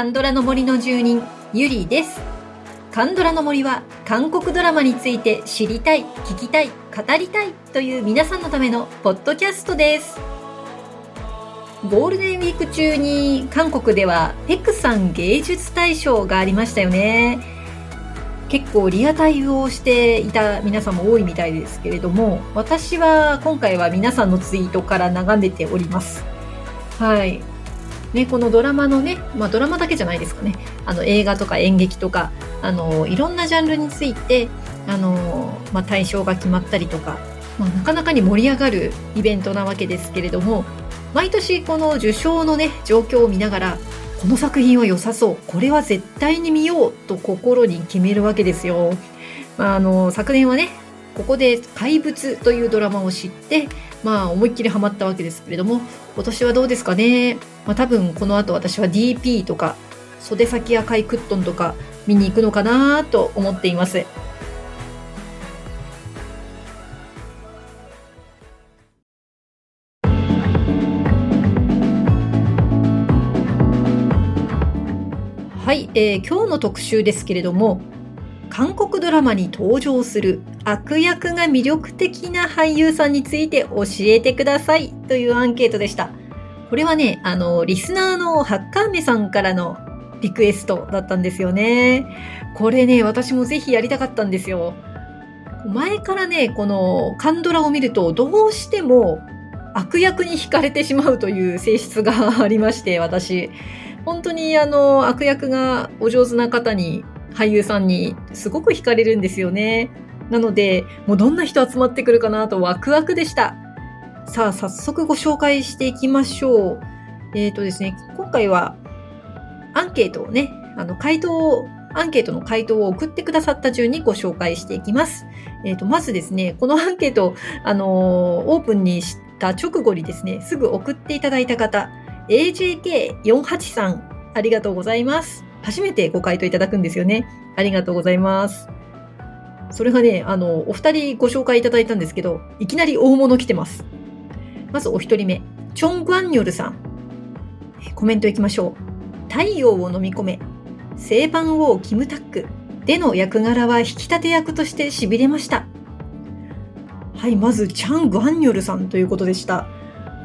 カンドラの森の住人、ゆりです。カンドラの森は韓国ドラマについて知りたい、聞きたい、語りたいという皆さんのためのポッドキャストです。ゴールデンウィーク中に韓国ではペクさん芸術大賞がありましたよね。結構リアタイをしていた皆さんも多いみたいですけれども、私は今回は皆さんのツイートから眺めております。はい。ね、このドラマのね、まあドラマだけじゃないですかね。あの映画とか演劇とか、あの、いろんなジャンルについて、あの、まあ対象が決まったりとか、まあなかなかに盛り上がるイベントなわけですけれども、毎年この受賞のね、状況を見ながら、この作品は良さそう、これは絶対に見ようと心に決めるわけですよ。まあ、あの、昨年はね、ここで怪物というドラマを知って、まあ思いっきりハマったわけですけれども、今年はどうですかね。まあ多分この後私は DP とか、袖先赤いクットンとか見に行くのかなと思っています。はい、えー今日の特集ですけれども、韓国ドラマに登場する悪役が魅力的な俳優さんについて教えてくださいというアンケートでした。これはね、あの、リスナーのハッカーメさんからのリクエストだったんですよね。これね、私もぜひやりたかったんですよ。前からね、このカンドラを見るとどうしても悪役に惹かれてしまうという性質がありまして、私。本当にあの悪役がお上手な方に俳優さんにすごく惹かれるんですよね。なので、もうどんな人集まってくるかなとワクワクでした。さあ、早速ご紹介していきましょう。えっ、とですね、今回はアンケートをね、あの、回答を、アンケートの回答を送ってくださった順にご紹介していきます。えっ、と、まずですね、このアンケート、あのーオープンにした直後にですね、すぐ送っていただいた方、AJK48 さん、ありがとうございます。初めてご回答いただくんですよね。ありがとうございます。それがね、あの、お二人ご紹介いただいたんですけど、いきなり大物来てます。まずお一人目、チョン・グアンニョルさん。コメントいきましょう。太陽を飲み込め、正番王キムタックでの役柄は引き立て役として痺れました。はい、まず、チャン・グアンニョルさんということでした。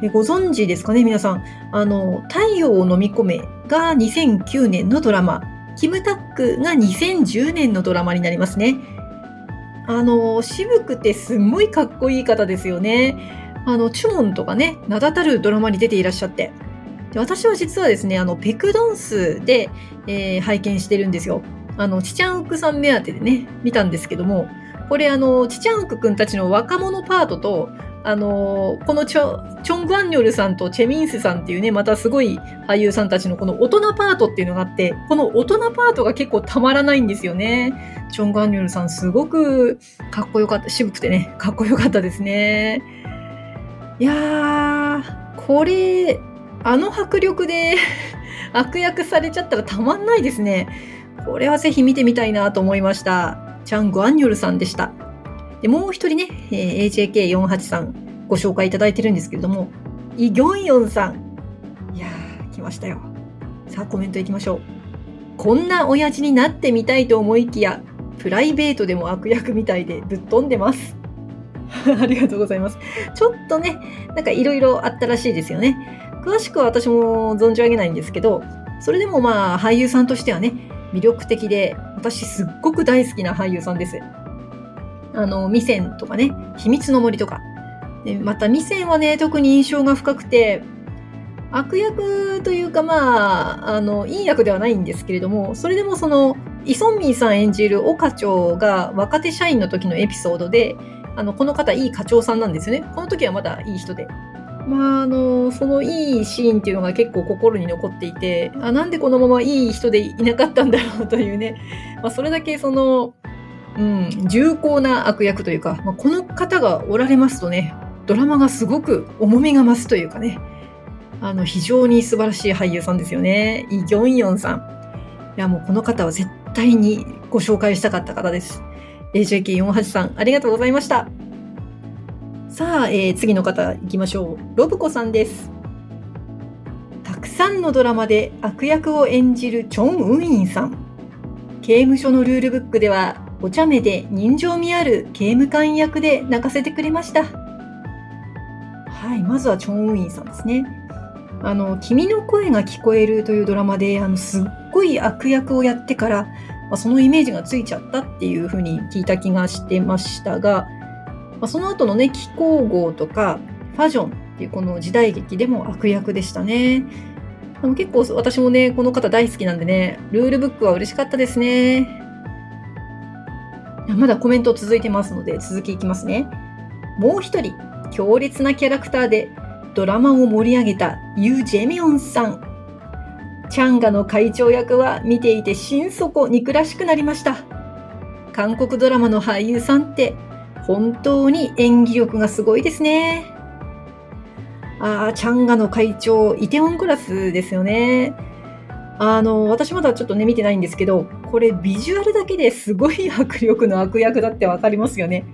えご存知ですかね、皆さん。あの、太陽を飲み込めが2009年のドラマ、キムタックが2010年のドラマになりますね。あの、渋くてすんごいかっこいい方ですよね。あの、チュモンとかね、名だたるドラマに出ていらっしゃって。で私は実はですね、あの、ペクドンスで、えー拝見してるんですよ。あの、チチャンウクさん目当てでね、見たんですけども、これあの、チチャンウクくんたちの若者パートと、あのこのチョチョン・グアンニョルさんとチェ・ミンスさんっていうね、またすごい俳優さんたちのこの大人パートっていうのがあって、この大人パートが結構たまらないんですよね。チョン・グアンニョルさんすごくかっこよかった、渋くてね、かっこよかったですね。いやー、これ、あの迫力で 悪役されちゃったらたまんないですね。これはぜひ見てみたいなと思いました。チャン・グアンニョルさんでした。で、もう一人ね、えー AJK48 さんご紹介いただいてるんですけれども、イ・ギョンヨンさん。いやー、来ましたよ。さあ、コメントいきましょう。こんな親父になってみたいと思いきや、プライベートでも悪役みたいでぶっ飛んでます。ありがとうございます。ちょっとね、なんかいろいろあったらしいですよね。詳しくは私も存じ上げないんですけど、それでもまあ俳優さんとしてはね、魅力的で、私すっごく大好きな俳優さんです。あの、ミセンとかね、秘密の森とか。でまた、ミセンはね、特に印象が深くて、悪役というかまあ、あの、いい役ではないんですけれども、それでもその、イソンミンさん演じるオ課長が若手社員の時のエピソードで、あの、この方いい課長さんなんですよね。この時はまだいい人で。まあ、あの、そのいいシーンっていうのが結構心に残っていて、あ、なんでこのままいい人でいなかったんだろうというね。まあ、それだけその、うん、重厚な悪役というか、まあ、この方がおられますとね、ドラマがすごく重みが増すというかね、あの、非常に素晴らしい俳優さんですよね。イ・ギョンヨンさん。いや、もうこの方は絶対にご紹介したかった方です。AJK48 さん、ありがとうございました。さあ、えー次の方行きましょう。ロブコさんです。たくさんのドラマで悪役を演じるチョン・ウンインさん。刑務所のルールブックでは、お茶目で人情味ある刑務官役で泣かせてくれました。はい、まずはチョン・ウンインさんですね。あの、君の声が聞こえるというドラマで、あの、すっごい悪役をやってから、まあ、そのイメージがついちゃったっていうふうに聞いた気がしてましたが、まあ、その後のね、気候号とか、ファジョンっていうこの時代劇でも悪役でしたね。あの結構私もね、この方大好きなんでね、ルールブックは嬉しかったですね。まだコメント続いてますので、続きいきますね。もう一人、強烈なキャラクターでドラマを盛り上げたユ・ジェミョンさん。チャンガの会長役は見ていて心底憎らしくなりました。韓国ドラマの俳優さんって本当に演技力がすごいですね。ああ、チャンガの会長、イテウォンクラスですよね。あの、私まだちょっとね、見てないんですけど、これビジュアルだけですごい迫力の悪役だってわかりますよね。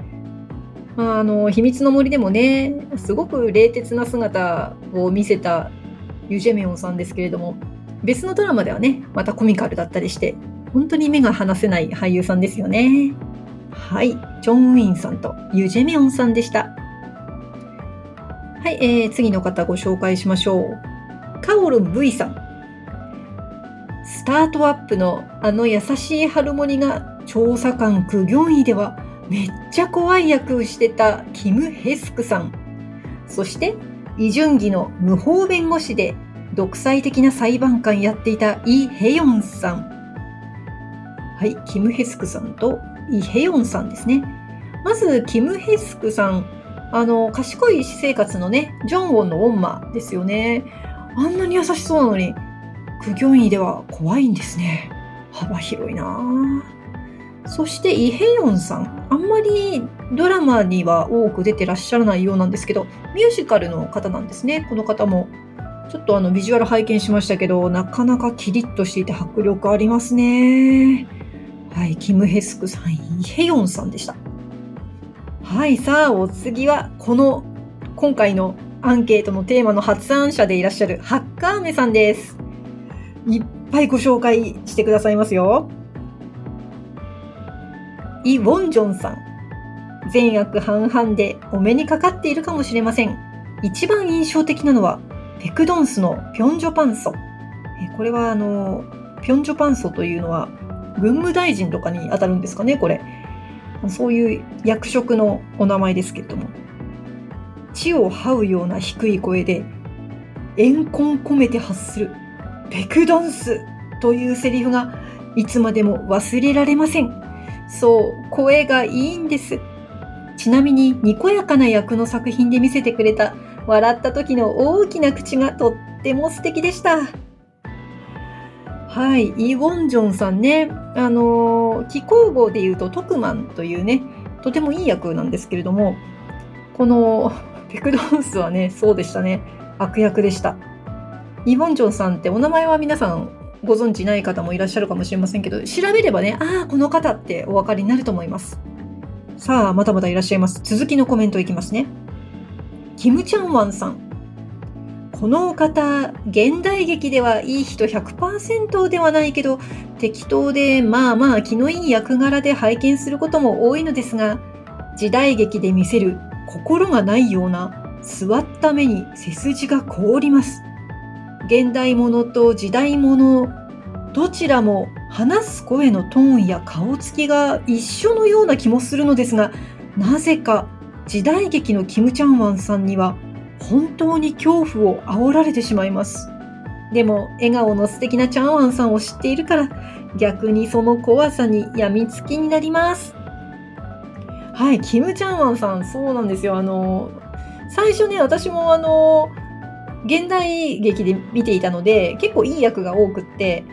あの、秘密の森でもね、すごく冷徹な姿を見せたユジェミョンさんですけれども、別のドラマではね、またコミカルだったりして、本当に目が離せない俳優さんですよね。はい、チョン・ウィンさんとユジェミョンさんでした。はい、えー、次の方ご紹介しましょう。カオルン V さん。スタートアップのあの優しいハルモニが調査官苦行医ではめっちゃ怖い役をしてたキム・ヘスクさん。そしてイ・ジュンギの無法弁護士で独裁的な裁判官やっていたイ・ヘヨンさん。はい、キム・ヘスクさんとイ・ヘヨンさんですね。まず、キム・ヘスクさん。あの、賢い私生活のね、ジョンウォンのオンマですよね。あんなに優しそうなのに、苦行医では怖いんですね。幅広いなそしてイ・ヘヨンさん。あんまりドラマには多く出てらっしゃらないようなんですけど、ミュージカルの方なんですね。この方も。ちょっとあのビジュアル拝見しましたけど、なかなかキリッとしていて迫力ありますね。はい、キム・ヘスクさん、イ・ヘヨンさんでした。はい、さあ、お次は、この、今回のアンケートのテーマの発案者でいらっしゃるハッカーメさんです。いっぱいご紹介してくださいますよ。イ・ウォンジョンさん。善悪半々でお目にかかっているかもしれません。一番印象的なのは、ペクドンスのピョンジョパンソ。これはあの、ピョンジョパンソというのは、軍務大臣とかに当たるんですかね、これ。そういう役職のお名前ですけれども地を這うような低い声で怨恨込めて発するペクドンスというセリフがいつまでも忘れられません。そう声がいいんです。ちなみににこやかな役の作品で見せてくれた笑った時の大きな口がとっても素敵でした。はい、イ・ウォンジョンさんね、あのー、気候号で言うと特マンというね、とてもいい役なんですけれども、このペクドンスはね、そうでしたね、悪役でした。イ・ウォンジョンさんってお名前は皆さんご存知ない方もいらっしゃるかもしれませんけど、調べればね、ああ、この方ってお分かりになると思います。さあ、まだまだいらっしゃいます。続きのコメントいきますね。キム・チャンワンさん。このお方、現代劇ではいい人100%ではないけど、適当でまあまあ気のいい役柄で拝見することも多いのですが、時代劇で見せる心がないような座った目に背筋が凍ります。現代ものと時代もの、どちらも話す声のトーンや顔つきが一緒のような気もするのですが、なぜか時代劇のキム・チャンワンさんには本当に恐怖を煽られてしまいます。でも、笑顔の素敵なチャンワンさんを知っているから、逆にその怖さに病みつきになります。はい、キム・チャンワンさん、そうなんですよ。あの、最初ね、私もあの、現代劇で見ていたので、結構いい役が多くって、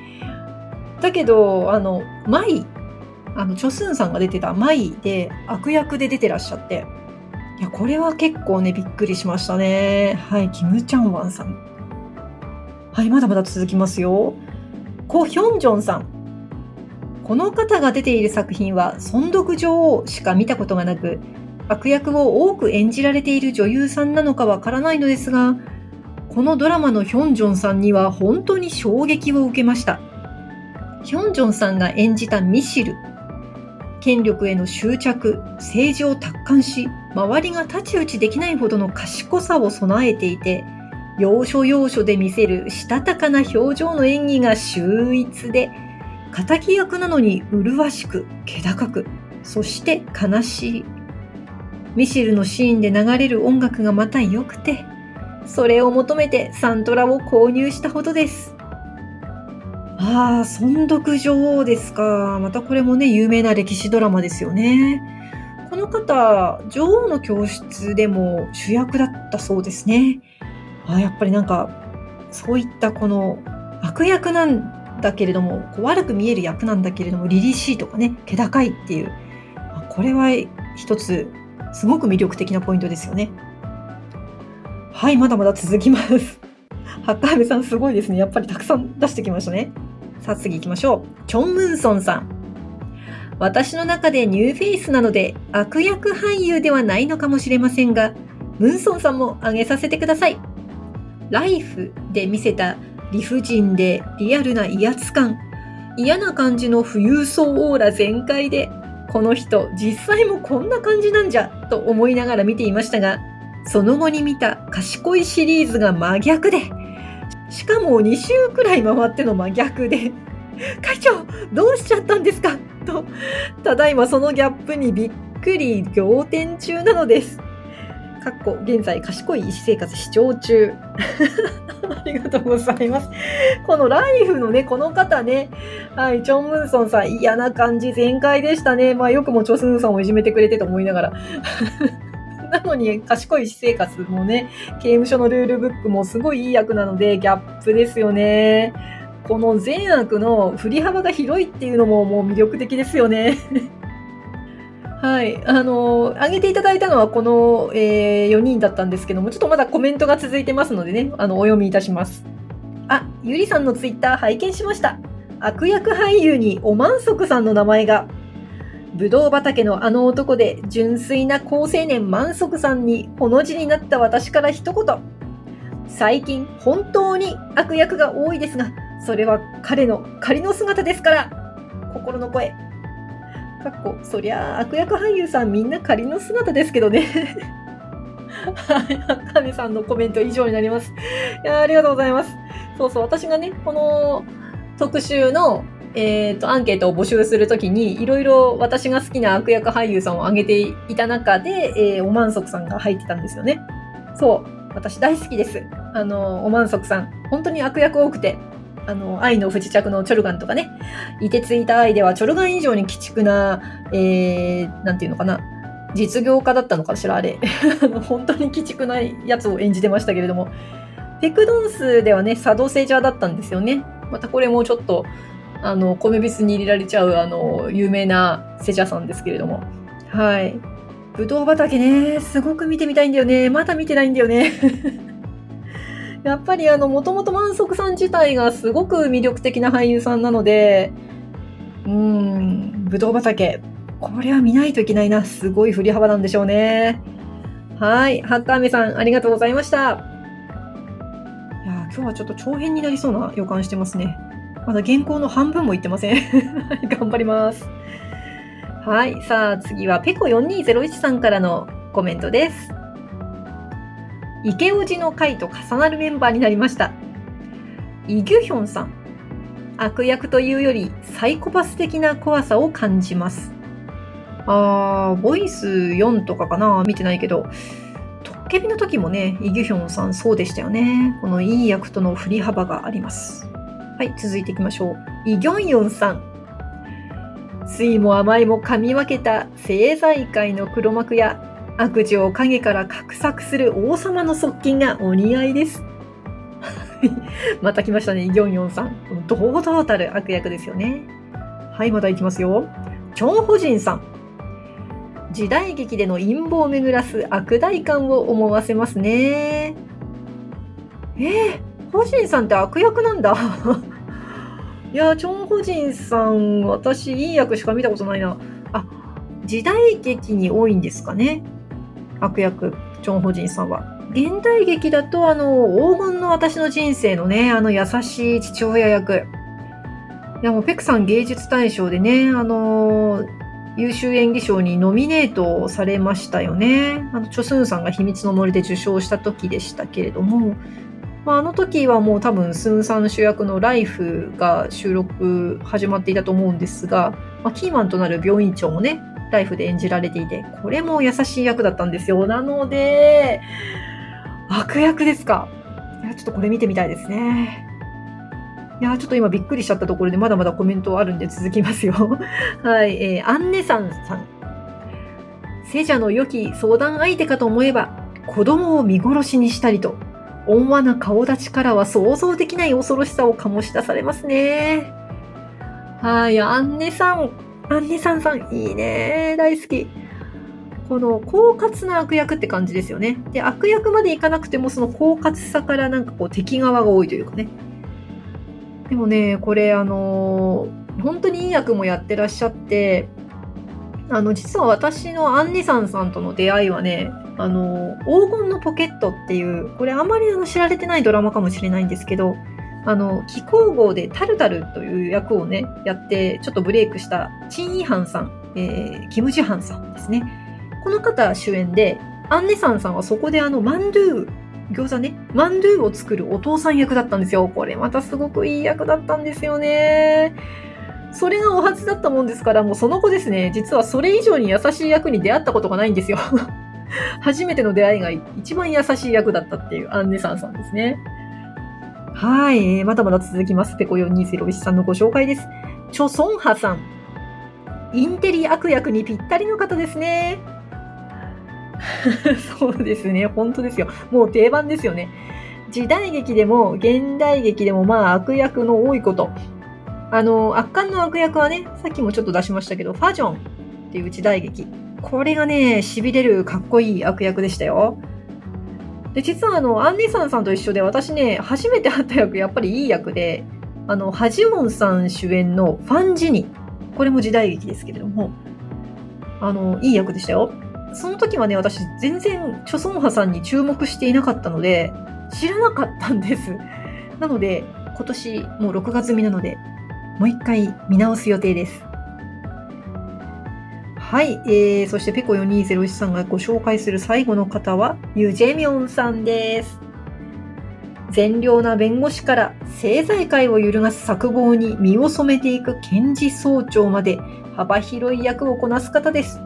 だけど、あの、マイ、あの、チョスンさんが出てたマイで悪役で出てらっしゃって、いや、これは結構ね、びっくりしましたね。はい、キム・チャンワンさん。はい、まだまだ続きますよ。コ・ヒョンジョンさん。この方が出ている作品は、尊読女王しか見たことがなく、悪役を多く演じられている女優さんなのかわからないのですが、このドラマのヒョンジョンさんには本当に衝撃を受けました。ヒョンジョンさんが演じたミシル。権力への執着政治を達観し周りが太刀打ちできないほどの賢さを備えていて要所要所で見せるしたたかな表情の演技が秀逸で敵役なのに麗しく気高くそして悲しい。ミシルのシーンで流れる音楽がまた良くてそれを求めてサントラを購入したほどですああ、尊読女王ですか。またこれもね、有名な歴史ドラマですよね。この方、女王の教室でも主役だったそうですね。あやっぱりなんか、そういったこの悪役なんだけれども、こう悪く見える役なんだけれども、凛々しいとかね、気高いっていう。これは一つ、すごく魅力的なポイントですよね。はい、まだまだ続きます。ハッカーベさんすごいですね。やっぱりたくさん出してきましたね。さあ次行きましょう。チョン・ムンソンさん。私の中でニューフェイスなので悪役俳優ではないのかもしれませんが、ムンソンさんも挙げさせてください。ライフで見せた理不尽でリアルな威圧感、嫌な感じの富裕層オーラ全開で、この人実際もこんな感じなんじゃと思いながら見ていましたが、その後に見た賢いシリーズが真逆で、しかも2週くらい回っての真逆で、会長、どうしちゃったんですか？と、ただいまそのギャップにびっくり仰天中なのです。かっこ現在賢い医師生活視聴中。ありがとうございます。このライフのね、この方ね、はい、チョン・ムンソンさん嫌な感じ全開でしたね。まあよくもチョスンさんをいじめてくれてと思いながら。なのに賢い私生活もね、刑務所のルールブックもすごいいい役なので、ギャップですよね。この善悪の振り幅が広いっていうのももう魅力的ですよね。はい。あの、挙げていただいたのはこの、えー、4人だったんですけども、ちょっとまだコメントが続いてますのでね、あの、お読みいたします。あ、ゆりさんのツイッター拝見しました。悪役俳優におまんそくさんの名前が。ぶどう畑のあの男で純粋な好青年満足さんにほの字になった私から一言。最近本当に悪役が多いですが、それは彼の仮の姿ですから。心の声。かっこ、そりゃあ悪役俳優さんみんな仮の姿ですけどね。はい、赤目さんのコメント以上になります。いやありがとうございます。そうそう、私がね、この特集のえっ、ー、と、アンケートを募集するときに、いろいろ私が好きな悪役俳優さんを挙げていた中で、えー、おまんそくさんが入ってたんですよね。そう。私大好きです。あの、おまんそくさん。本当に悪役多くて。あの、愛の不時着のチョルガンとかね。いてついた愛では、チョルガン以上に鬼畜な、えー、なんていうのかな。実業家だったのかしら、あれ。本当に鬼畜なやつを演じてましたけれども。ペクドンスではね、サドセジャーだったんですよね。またこれもちょっと、あの、米びつに入れられちゃう、あの、有名なセジャさんですけれども。はい。ぶどう畑ね、すごく見てみたいんだよね。まだ見てないんだよね。やっぱりあの、もともと満足さん自体がすごく魅力的な俳優さんなので、うん、ぶどう畑。これは見ないといけないな。すごい振り幅なんでしょうね。はい。ハッカーメさん、ありがとうございました。いや今日はちょっと長編になりそうな予感してますね。まだ原稿の半分もいってません。頑張ります。はい。さあ、次はペコ4201さんからのコメントです。池オジの会と重なるメンバーになりました。イギュヒョンさん。悪役というよりサイコパス的な怖さを感じます。あー、ボイス4とかかな？見てないけど、トッケビの時もね、イギュヒョンさんそうでしたよね。このいい役との振り幅があります。はい、続いていきましょう。イ・ギョンヨンさん。酸いも甘いも噛み分けた政財界の黒幕や悪事を影から画策する王様の側近がお似合いです。また来ましたね、イ・ギョンヨンさん。堂々たる悪役ですよね。はい、また行きますよ。チョン・ホジンさん。時代劇での陰謀を巡らす悪大感を思わせますね。えー、ホジンさんって悪役なんだ。いや、チョン・ホジンさん、私、いい役しか見たことないな。あ、時代劇に多いんですかね。悪役、チョン・ホジンさんは。現代劇だと、あの、黄金の私の人生のね、あの優しい父親役。いや、もうペクさん芸術大賞でね、あの、優秀演技賞にノミネートされましたよね。あの、チョスンさんが秘密の森で受賞した時でしたけれども、まあ、あの時はもう多分スンさん主役のライフが収録始まっていたと思うんですが、まあ、キーマンとなる病院長もね、ライフで演じられていて、これも優しい役だったんですよ。なので、悪役ですか。いや、ちょっとこれ見てみたいですね。いや、ちょっと今びっくりしちゃったところでまだまだコメントあるんで続きますよ。はい、えー、アンネさんさん。聖者の良き相談相手かと思えば、子供を見殺しにしたりと、温和な顔立ちからは想像できない恐ろしさを醸し出されますね。はい、アンネさん。アンネさんさん、いいね。大好き。この、狡猾な悪役って感じですよね。で、悪役までいかなくても、その狡猾さからなんかこう敵側が多いというかね。でもね、これあのー、本当にいい役もやってらっしゃって、あの、実は私のアンネさんさんとの出会いはね、あの、黄金のポケットっていう、これあまりあの知られてないドラマかもしれないんですけど、あの、気候号でタルタルという役をね、やって、ちょっとブレイクしたチン・イハンさん、えー、キム・ジハンさんですね。この方主演で、アンネさんさんはそこであの、マンドゥー、餃子ね、マンドゥーを作るお父さん役だったんですよ。これまたすごくいい役だったんですよね。それがお初だったもんですから、もうその後ですね、実はそれ以上に優しい役に出会ったことがないんですよ。初めての出会いが一番優しい役だったっていうアンネさんさんですね。はい、まだまだ続きます。ペコ4201さんのご紹介です。チョソンハさん。インテリ悪役にぴったりの方ですね。そうですね。本当ですよ。もう定番ですよね。時代劇でも、現代劇でも、まあ悪役の多いこと。あの、圧巻の悪役はね、さっきもちょっと出しましたけど、ファジョンっていう時代劇。これがね、痺れるかっこいい悪役でしたよ。で、実はあの、アンネさんさんと一緒で私ね、初めて会った役、やっぱりいい役で、あの、ハジオンさん主演のファンジニ。これも時代劇ですけれども、あの、いい役でしたよ。その時はね、私全然チョソンハさんに注目していなかったので、知らなかったんです。なので、今年もう6月目なので、もう一回見直す予定です。はい、えー、そしてペコ4201さんがご紹介する最後の方は、ユジェミョンさんです。善良な弁護士から政財界を揺るがす策謀に身を染めていく検事総長まで幅広い役をこなす方です。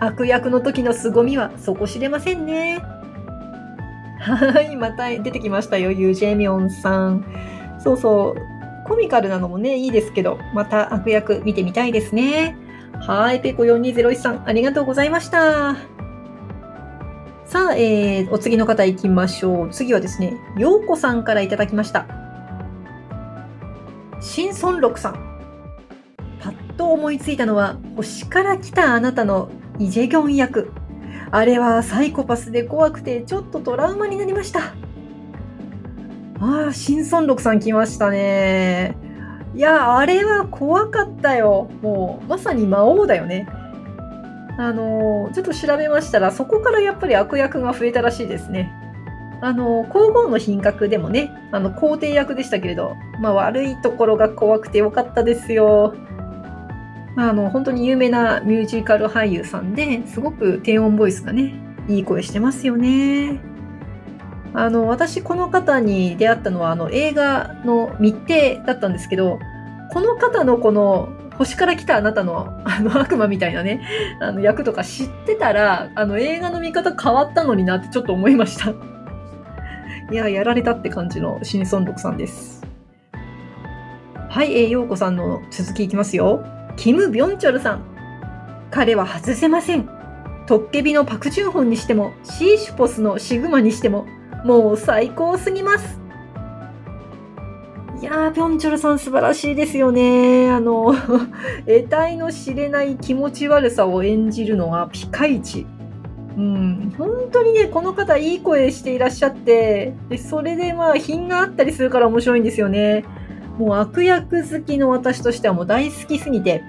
悪役の時の凄みは底知れませんね。はい、また出てきましたよ、ユジェミョンさん。そうそう、コミカルなのもね、いいですけど、また悪役見てみたいですね。はい、ペコ4201さん、ありがとうございました。さあ、えー、お次の方行きましょう。次はですね、ようこさんからいただきました。新孫六さん。パッと思いついたのは、星から来たあなたのイジェギョン役。あれはサイコパスで怖くてちょっとトラウマになりました。ああ、新孫六さん来ましたね。いや、あれは怖かったよ。もう、まさに魔王だよね。あの、ちょっと調べましたら、そこからやっぱり悪役が増えたらしいですね。あの、皇后の品格でもね、あの、皇帝役でしたけれど、まあ悪いところが怖くてよかったですよ。あの、本当に有名なミュージカル俳優さんで、すごく低音ボイスがね、いい声してますよね。あの、私この方に出会ったのは、あの、映画の密偵だったんですけど、この方のこの、星から来たあなたの、あの、悪魔みたいなね、あの、役とか知ってたら、あの、映画の見方変わったのになってちょっと思いました。いや、やられたって感じの新孫六さんです。はい、えー、ようこさんの続きいきますよ。キム・ビョンチョルさん。彼は外せません。トッケビのパクチュンホンにしても、シーシュポスのシグマにしても、もう最高すぎます。いやー、ピョンチョルさん素晴らしいですよね。あの、得体の知れない気持ち悪さを演じるのはピカイチ。うん、本当にね、この方いい声していらっしゃって、でそれでまあ品があったりするから面白いんですよね。もう悪役好きの私としてはもう大好きすぎて、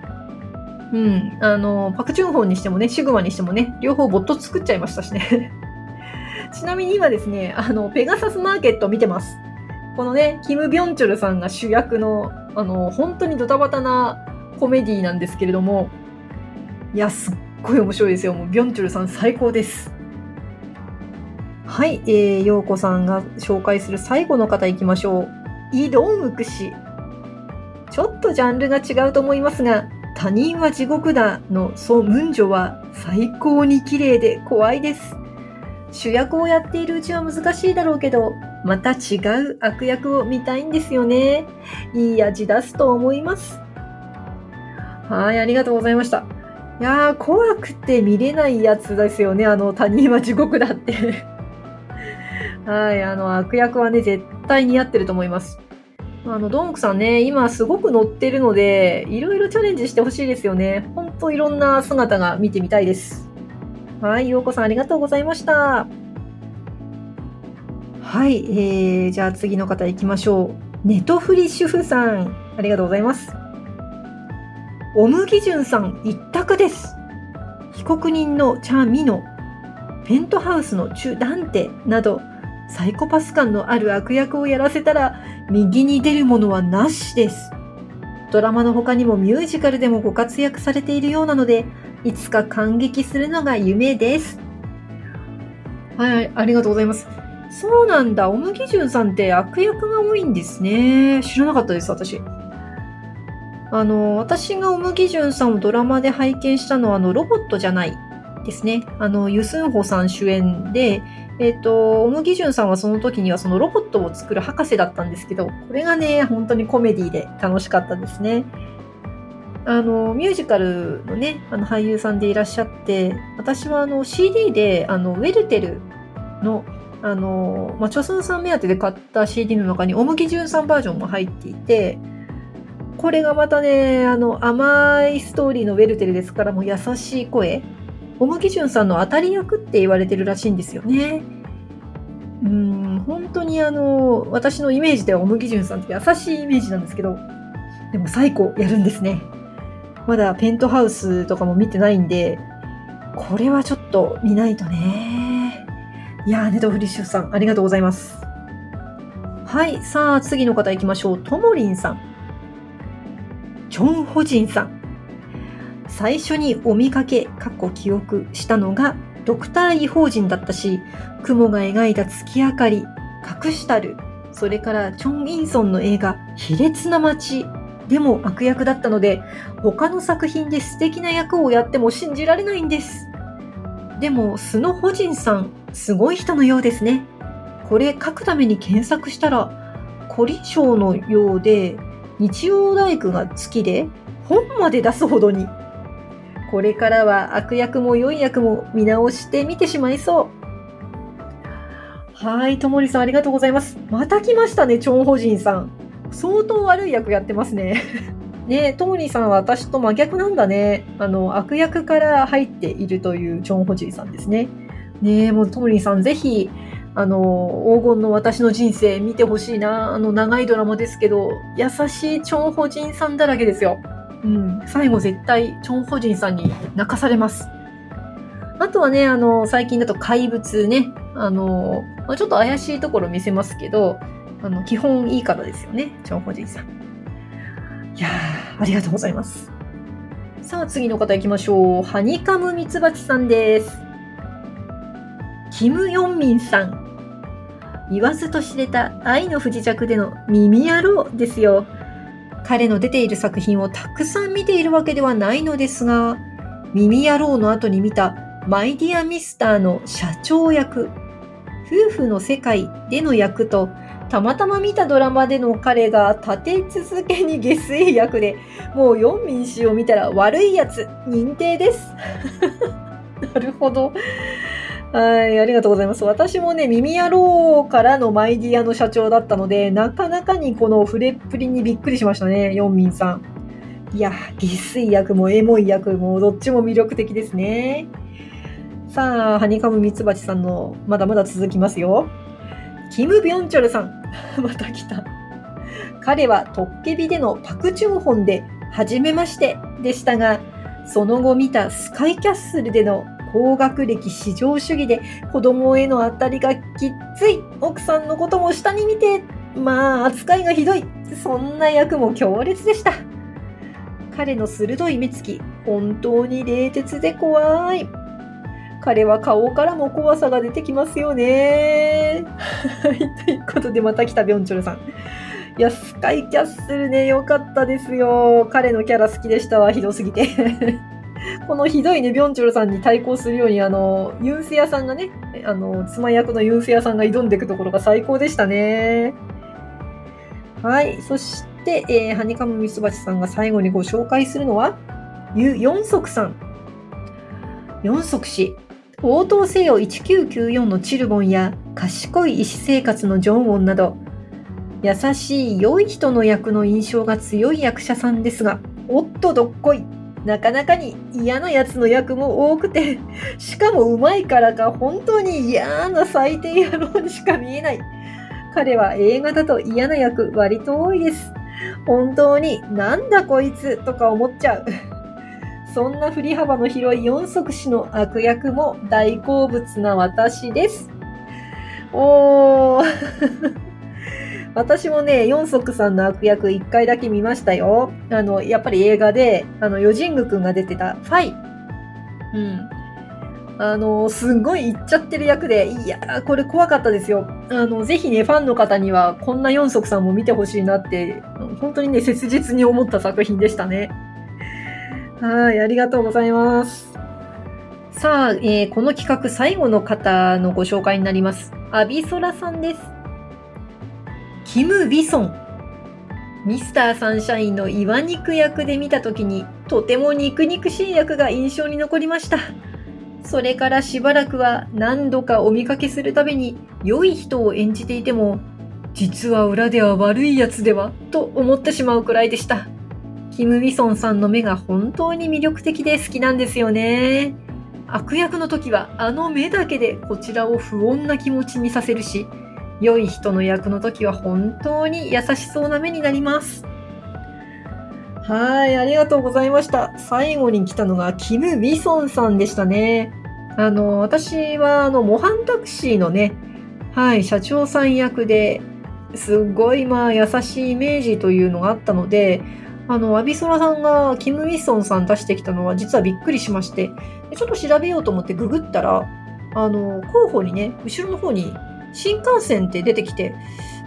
うん、あの、パクチュンホンにしてもね、シグマにしてもね、両方ボット作っちゃいましたしね。ちなみに今ですね、あの、ペガサスマーケット見てます。このね、キム・ビョンチョルさんが主役の、あの、本当にドタバタなコメディなんですけれども、いや、すっごい面白いですよ。もう、ビョンチョルさん最高です。はい、えー、ようこさんが紹介する最後の方行きましょう。イ・ドンウク氏。ちょっとジャンルが違うと思いますが、他人は地獄だのソ・ムンジョは最高に綺麗で怖いです。主役をやっているうちは難しいだろうけど、また違う悪役を見たいんですよね。いい味出すと思います。はい、ありがとうございました。いやー、怖くて見れないやつですよね。あの、他人は地獄だって はい、あの、悪役はね、絶対似合ってると思います。あの、ドンクさんね、今すごく乗ってるので、いろいろチャレンジしてほしいですよね。ほんといろんな姿が見てみたいです。はい、ようこさんありがとうございました。はい、えー、じゃあ次の方行きましょう。ネトフリ主婦さん、ありがとうございます。オムギジュンさん一択です。被告人のチャーミノ、ペントハウスのチュ・ダンテなど、サイコパス感のある悪役をやらせたら、右に出るものはなしです。ドラマの他にもミュージカルでもご活躍されているようなので、いつか感激するのが夢です。はい、ありがとうございます。そうなんだ。オムギジュンさんって悪役が多いんですね。知らなかったです、私。あの、私がオムギジュンさんをドラマで拝見したのは、あの、ロボットじゃないですね。あの、ユスンホさん主演で、えっ、ー、と、オムギジュンさんはその時にはそのロボットを作る博士だったんですけど、これがね、本当にコメディで楽しかったですね。あの、ミュージカルのね、あの俳優さんでいらっしゃって、私はあの CD で、あの、ウェルテルの、あの、まあ、チョスンさん目当てで買った CD の中にオムギジュンさんバージョンも入っていて、これがまたね、あの、甘いストーリーのウェルテルですから、もう優しい声。オムギジュンさんの当たり役って言われてるらしいんですよね。うん、本当にあの、私のイメージではオムギジュンさんって優しいイメージなんですけど、でも最高やるんですね。まだペントハウスとかも見てないんで、これはちょっと見ないとね。いやー、ネトフリッシュさん、ありがとうございます。はい、さあ、次の方行きましょう。ともりんさん。チョン・ホジンさん。最初にお見かけ、過去記憶したのがドクター・イホージンだったし、雲が描いた月明かり、隠したる、それからチョン・インソンの映画、卑劣な街でも悪役だったので、他の作品で素敵な役をやっても信じられないんです。でも、スノ・ホジンさん、すごい人のようですね。これ書くために検索したら、凝り性のようで、日曜大工が好きで、本まで出すほどに。これからは悪役も良い役も見直してみてしまいそう。はい、ともりさんありがとうございます。また来ましたね、チョンホジンさん。相当悪い役やってますね。ねともりさんは私と真逆なんだね。あの、悪役から入っているというチョンホジンさんですね。ねえもうともりさんぜひ、あの、黄金の私の人生見てほしいな。あの、長いドラマですけど、優しいチョンホジンさんだらけですよ。うん、最後絶対チョン・ホジンさんに泣かされます。あとはね、あの、最近だと怪物ね、あの、まあ、ちょっと怪しいところ見せますけど、あの、基本いいからですよね、チョン・ホジンさん。いやー、ありがとうございます。さあ、次の方行きましょう。ハニカムミツバチさんです。キム・ヨンミンさん。言わずと知れた愛の不時着での耳野郎ですよ。彼の出ている作品をたくさん見ているわけではないのですが、耳野郎の後に見たマイディアミスターの社長役、夫婦の世界での役と、たまたま見たドラマでの彼が立て続けに下水役で、もう4民衆を見たら悪いやつ、認定です。なるほど。はい、ありがとうございます。私もね、耳野郎からのマイディアの社長だったので、なかなかにこの触れっぷりにびっくりしましたね、ヨンミンさん。いや、下水役もエモい役もどっちも魅力的ですね。さあ、ハニカムミツバチさんのまだまだ続きますよ。キム・ビョンチョルさん。また来た。彼はトッケビでのパクチュンホンで、初めましてでしたが、その後見たスカイキャッスルでの高学歴至上主義で子供への当たりがきっつい奥さんのことも下に見てまあ扱いがひどいそんな役も強烈でした彼の鋭い目つき本当に冷徹で怖い彼は顔からも怖さが出てきますよね。はい、ということでまた来たビョンチョルさん。いや、スカイキャッスルね、良かったですよ。彼のキャラ好きでしたわ、ひどすぎて。このひどいね、ビョンチョルさんに対抗するように、あの、ユンセヤさんがね、あの、妻役のユンセヤさんが挑んでいくところが最高でしたね。はい。そして、えー、ハニカムミツバチさんが最後にご紹介するのは、ユ・ヨンソクさん。ヨンソク氏。応答せよ1994のチルボンや賢い医師生活のジョンウォンなど、優しい良い人の役の印象が強い役者さんですが、おっとどっこい。なかなかに嫌なやつの役も多くて、しかも上手いからか本当に嫌な最低野郎にしか見えない。彼は映画だと嫌な役割と多いです。本当になんだこいつとか思っちゃう。そんな振り幅の広い四足氏の悪役も大好物な私です。おー 私もね、四足さんの悪役一回だけ見ましたよ。あの、やっぱり映画で、あの、ヨジングくんが出てたファイ。うん。あの、すんごい言っちゃってる役で、いやー、これ怖かったですよ。あの、ぜひね、ファンの方には、こんな四足さんも見てほしいなって、本当にね、切実に思った作品でしたね。はい、ありがとうございます。さあ、えー、この企画最後の方のご紹介になります。アビソラさんです。キム・ウィソン。ミスターサンシャインの岩肉役で見たときに、とても肉肉しい役が印象に残りました。それからしばらくは何度かお見かけするたびに良い人を演じていても、実は裏では悪いやつではと思ってしまうくらいでした。キム・ウィソンさんの目が本当に魅力的で好きなんですよね。悪役の時はあの目だけでこちらを不穏な気持ちにさせるし、良い人の役の時は本当に優しそうな目になります。はい、ありがとうございました。最後に来たのがキム・ウィソンさんでしたね。あの、私はあの、模範タクシーのね、はい、社長さん役ですごいまあ優しいイメージというのがあったので、あの、アビソラさんがキム・ウィソンさん出してきたのは実はびっくりしまして、ちょっと調べようと思ってググったら、あの、候補にね、後ろの方に新幹線って出てきて、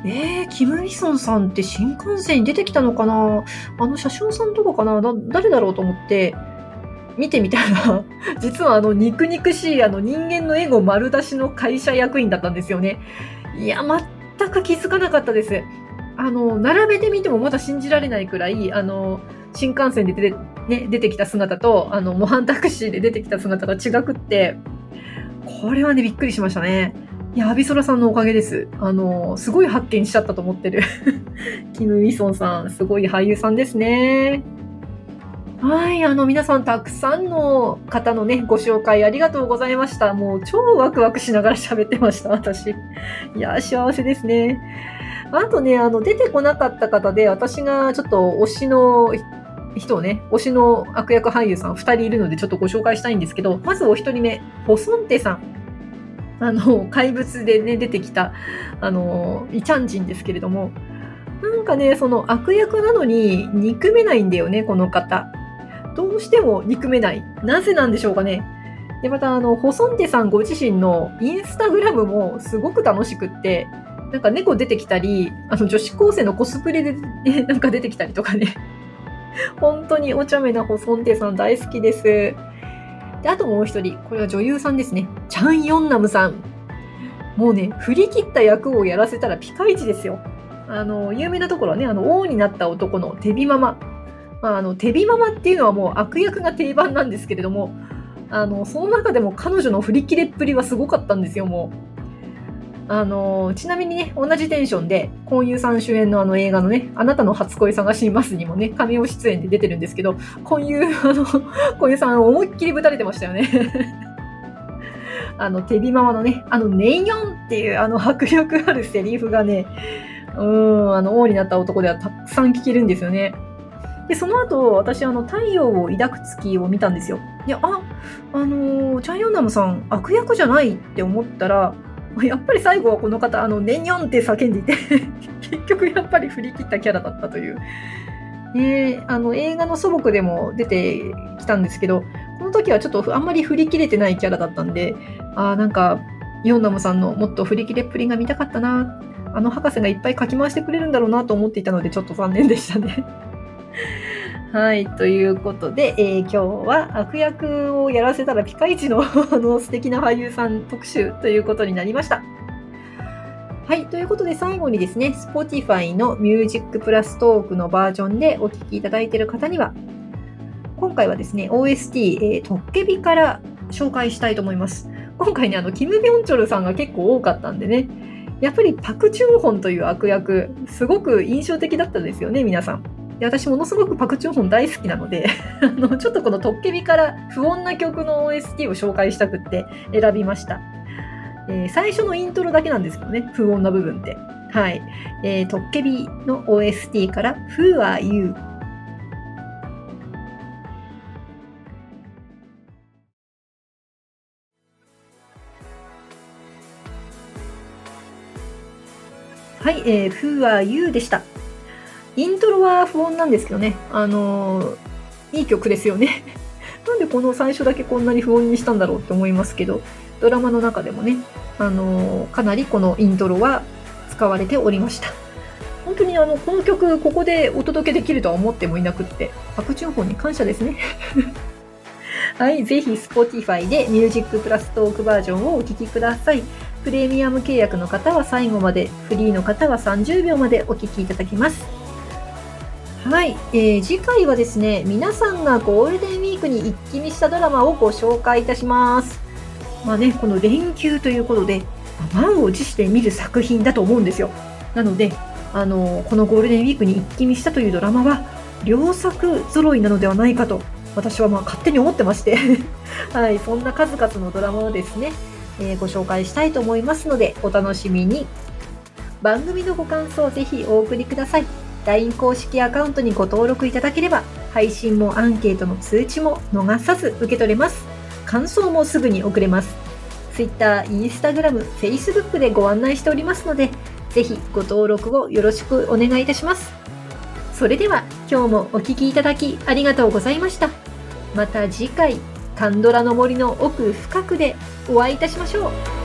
えー、キム・ウィソンさんって新幹線に出てきたのかな？あの車掌さんとかかな？誰だろうと思って、見てみたら、実はあの肉肉しいあの人間のエゴ丸出しの会社役員だったんですよね。いや、全く気づかなかったです。あの、並べてみてもまだ信じられないくらい、あの、新幹線で出て,、ね、出てきた姿と、あの、模範タクシーで出てきた姿が違くって、これはね、びっくりしましたね。いや、アビソラさんのおかげです。あの、すごい発見しちゃったと思ってる。キム・ウィソンさん、すごい俳優さんですね。はい、あの、皆さんたくさんの方のね、ご紹介ありがとうございました。もう超ワクワクしながら喋ってました、私。いや、幸せですね。あとね、あの、出てこなかった方で、私がちょっと推しの人をね、推しの悪役俳優さん2人いるのでちょっとご紹介したいんですけど、まずお一人目、ホソンテさん。あの、怪物でね、出てきた、あの、イチャンジンですけれども、なんかね、その悪役なのに憎めないんだよね、この方。どうしても憎めない。なぜなんでしょうかね。で、また、あの、ホソンテさんご自身のインスタグラムもすごく楽しくって、なんか猫出てきたり、あの女子高生のコスプレで、ね、なんか出てきたりとかね。本当にお茶目なホソンテさん大好きです。で、あともう一人、これは女優さんですね。チャン・ヨンナムさん。もうね、振り切った役をやらせたらピカイチですよ。あの、有名なところはね、あの、王になった男のテビママ。まあ、あの、テビママっていうのはもう悪役が定番なんですけれども、あの、その中でも彼女の振り切れっぷりはすごかったんですよ、もう。あのちなみにね、同じテンションで、コンユさん主演のあの映画のね、あなたの初恋探しますにもね、神尾出演で出てるんですけど、コンユ、あの、コンユさん思いっきりぶたれてましたよね。あの、テビママのね、あの、ネイヨンっていうあの迫力あるセリフがね、うん、あの、王になった男ではたくさん聞けるんですよね。で、その後、私、あの、太陽を抱く月を見たんですよ。いや、あ、あのー、チャンヨンナムさん悪役じゃないって思ったら やっぱり最後はこの方あのネニョンって叫んでいて 結局やっぱり振り切ったキャラだったという。ね、あの映画の祖母でも出てきたんですけどこの時はちょっとあんまり振り切れてないキャラだったんであなんかヨンナムさんのもっと振り切れっぷりが見たかったなあの博士がいっぱい書き回してくれるんだろうなと思っていたのでちょっと残念でしたね。はい。ということで、えー、今日は悪役をやらせたらピカイチの あの素敵な俳優さん特集ということになりました。はい。ということで最後にですね、Spotify の Music Plus トークのバージョンでお聴きいただいている方には、今回はですね、OST、えー、トッケビから紹介したいと思います。今回ね、あの、キム・ビョンチョルさんが結構多かったんでね、やっぱりパク・チュンホンという悪役、すごく印象的だったですよね、皆さん。で私ものすごくパクチュンホン大好きなので あのちょっとこのトッケビから不穏な曲の OST を紹介したくって選びました、えー、最初のイントロだけなんですけどね不穏な部分ってはい、えー、トッケビの OST から Who are you? はい、えー、Who are you でした。イントロは不穏なんですけどね、あのー、いい曲ですよね。なんでこの最初だけこんなに不穏にしたんだろうって思いますけど、ドラマの中でもね、あのー、かなりこのイントロは使われておりました。本当にあの、この曲、ここでお届けできるとは思ってもいなくって、パクチュンホンに感謝ですね。はい、ぜひ Spotify で Music プラストークバージョンをお聴きください。プレミアム契約の方は最後まで、フリーの方は30秒までお聴きいただきます。はい、えー、次回はですね皆さんがゴールデンウィークに一気見したドラマをご紹介いたします。まあねこの連休ということで満を持して見る作品だと思うんですよ。なのであのこのゴールデンウィークに一気見したというドラマは良作揃いなのではないかと私はまあ勝手に思ってまして。はい、そんな数々のドラマをですね、えー、ご紹介したいと思いますのでお楽しみに。番組のご感想をぜひお送りください。LINE 公式アカウントにご登録いただければ、配信もアンケートの通知も逃さず受け取れます。感想もすぐに送れます。Twitter、Instagram、Facebook でご案内しておりますので、ぜひご登録をよろしくお願いいたします。それでは今日もお聴きいただきありがとうございました。また次回、カンドラの森の奥深くでお会いいたしましょう。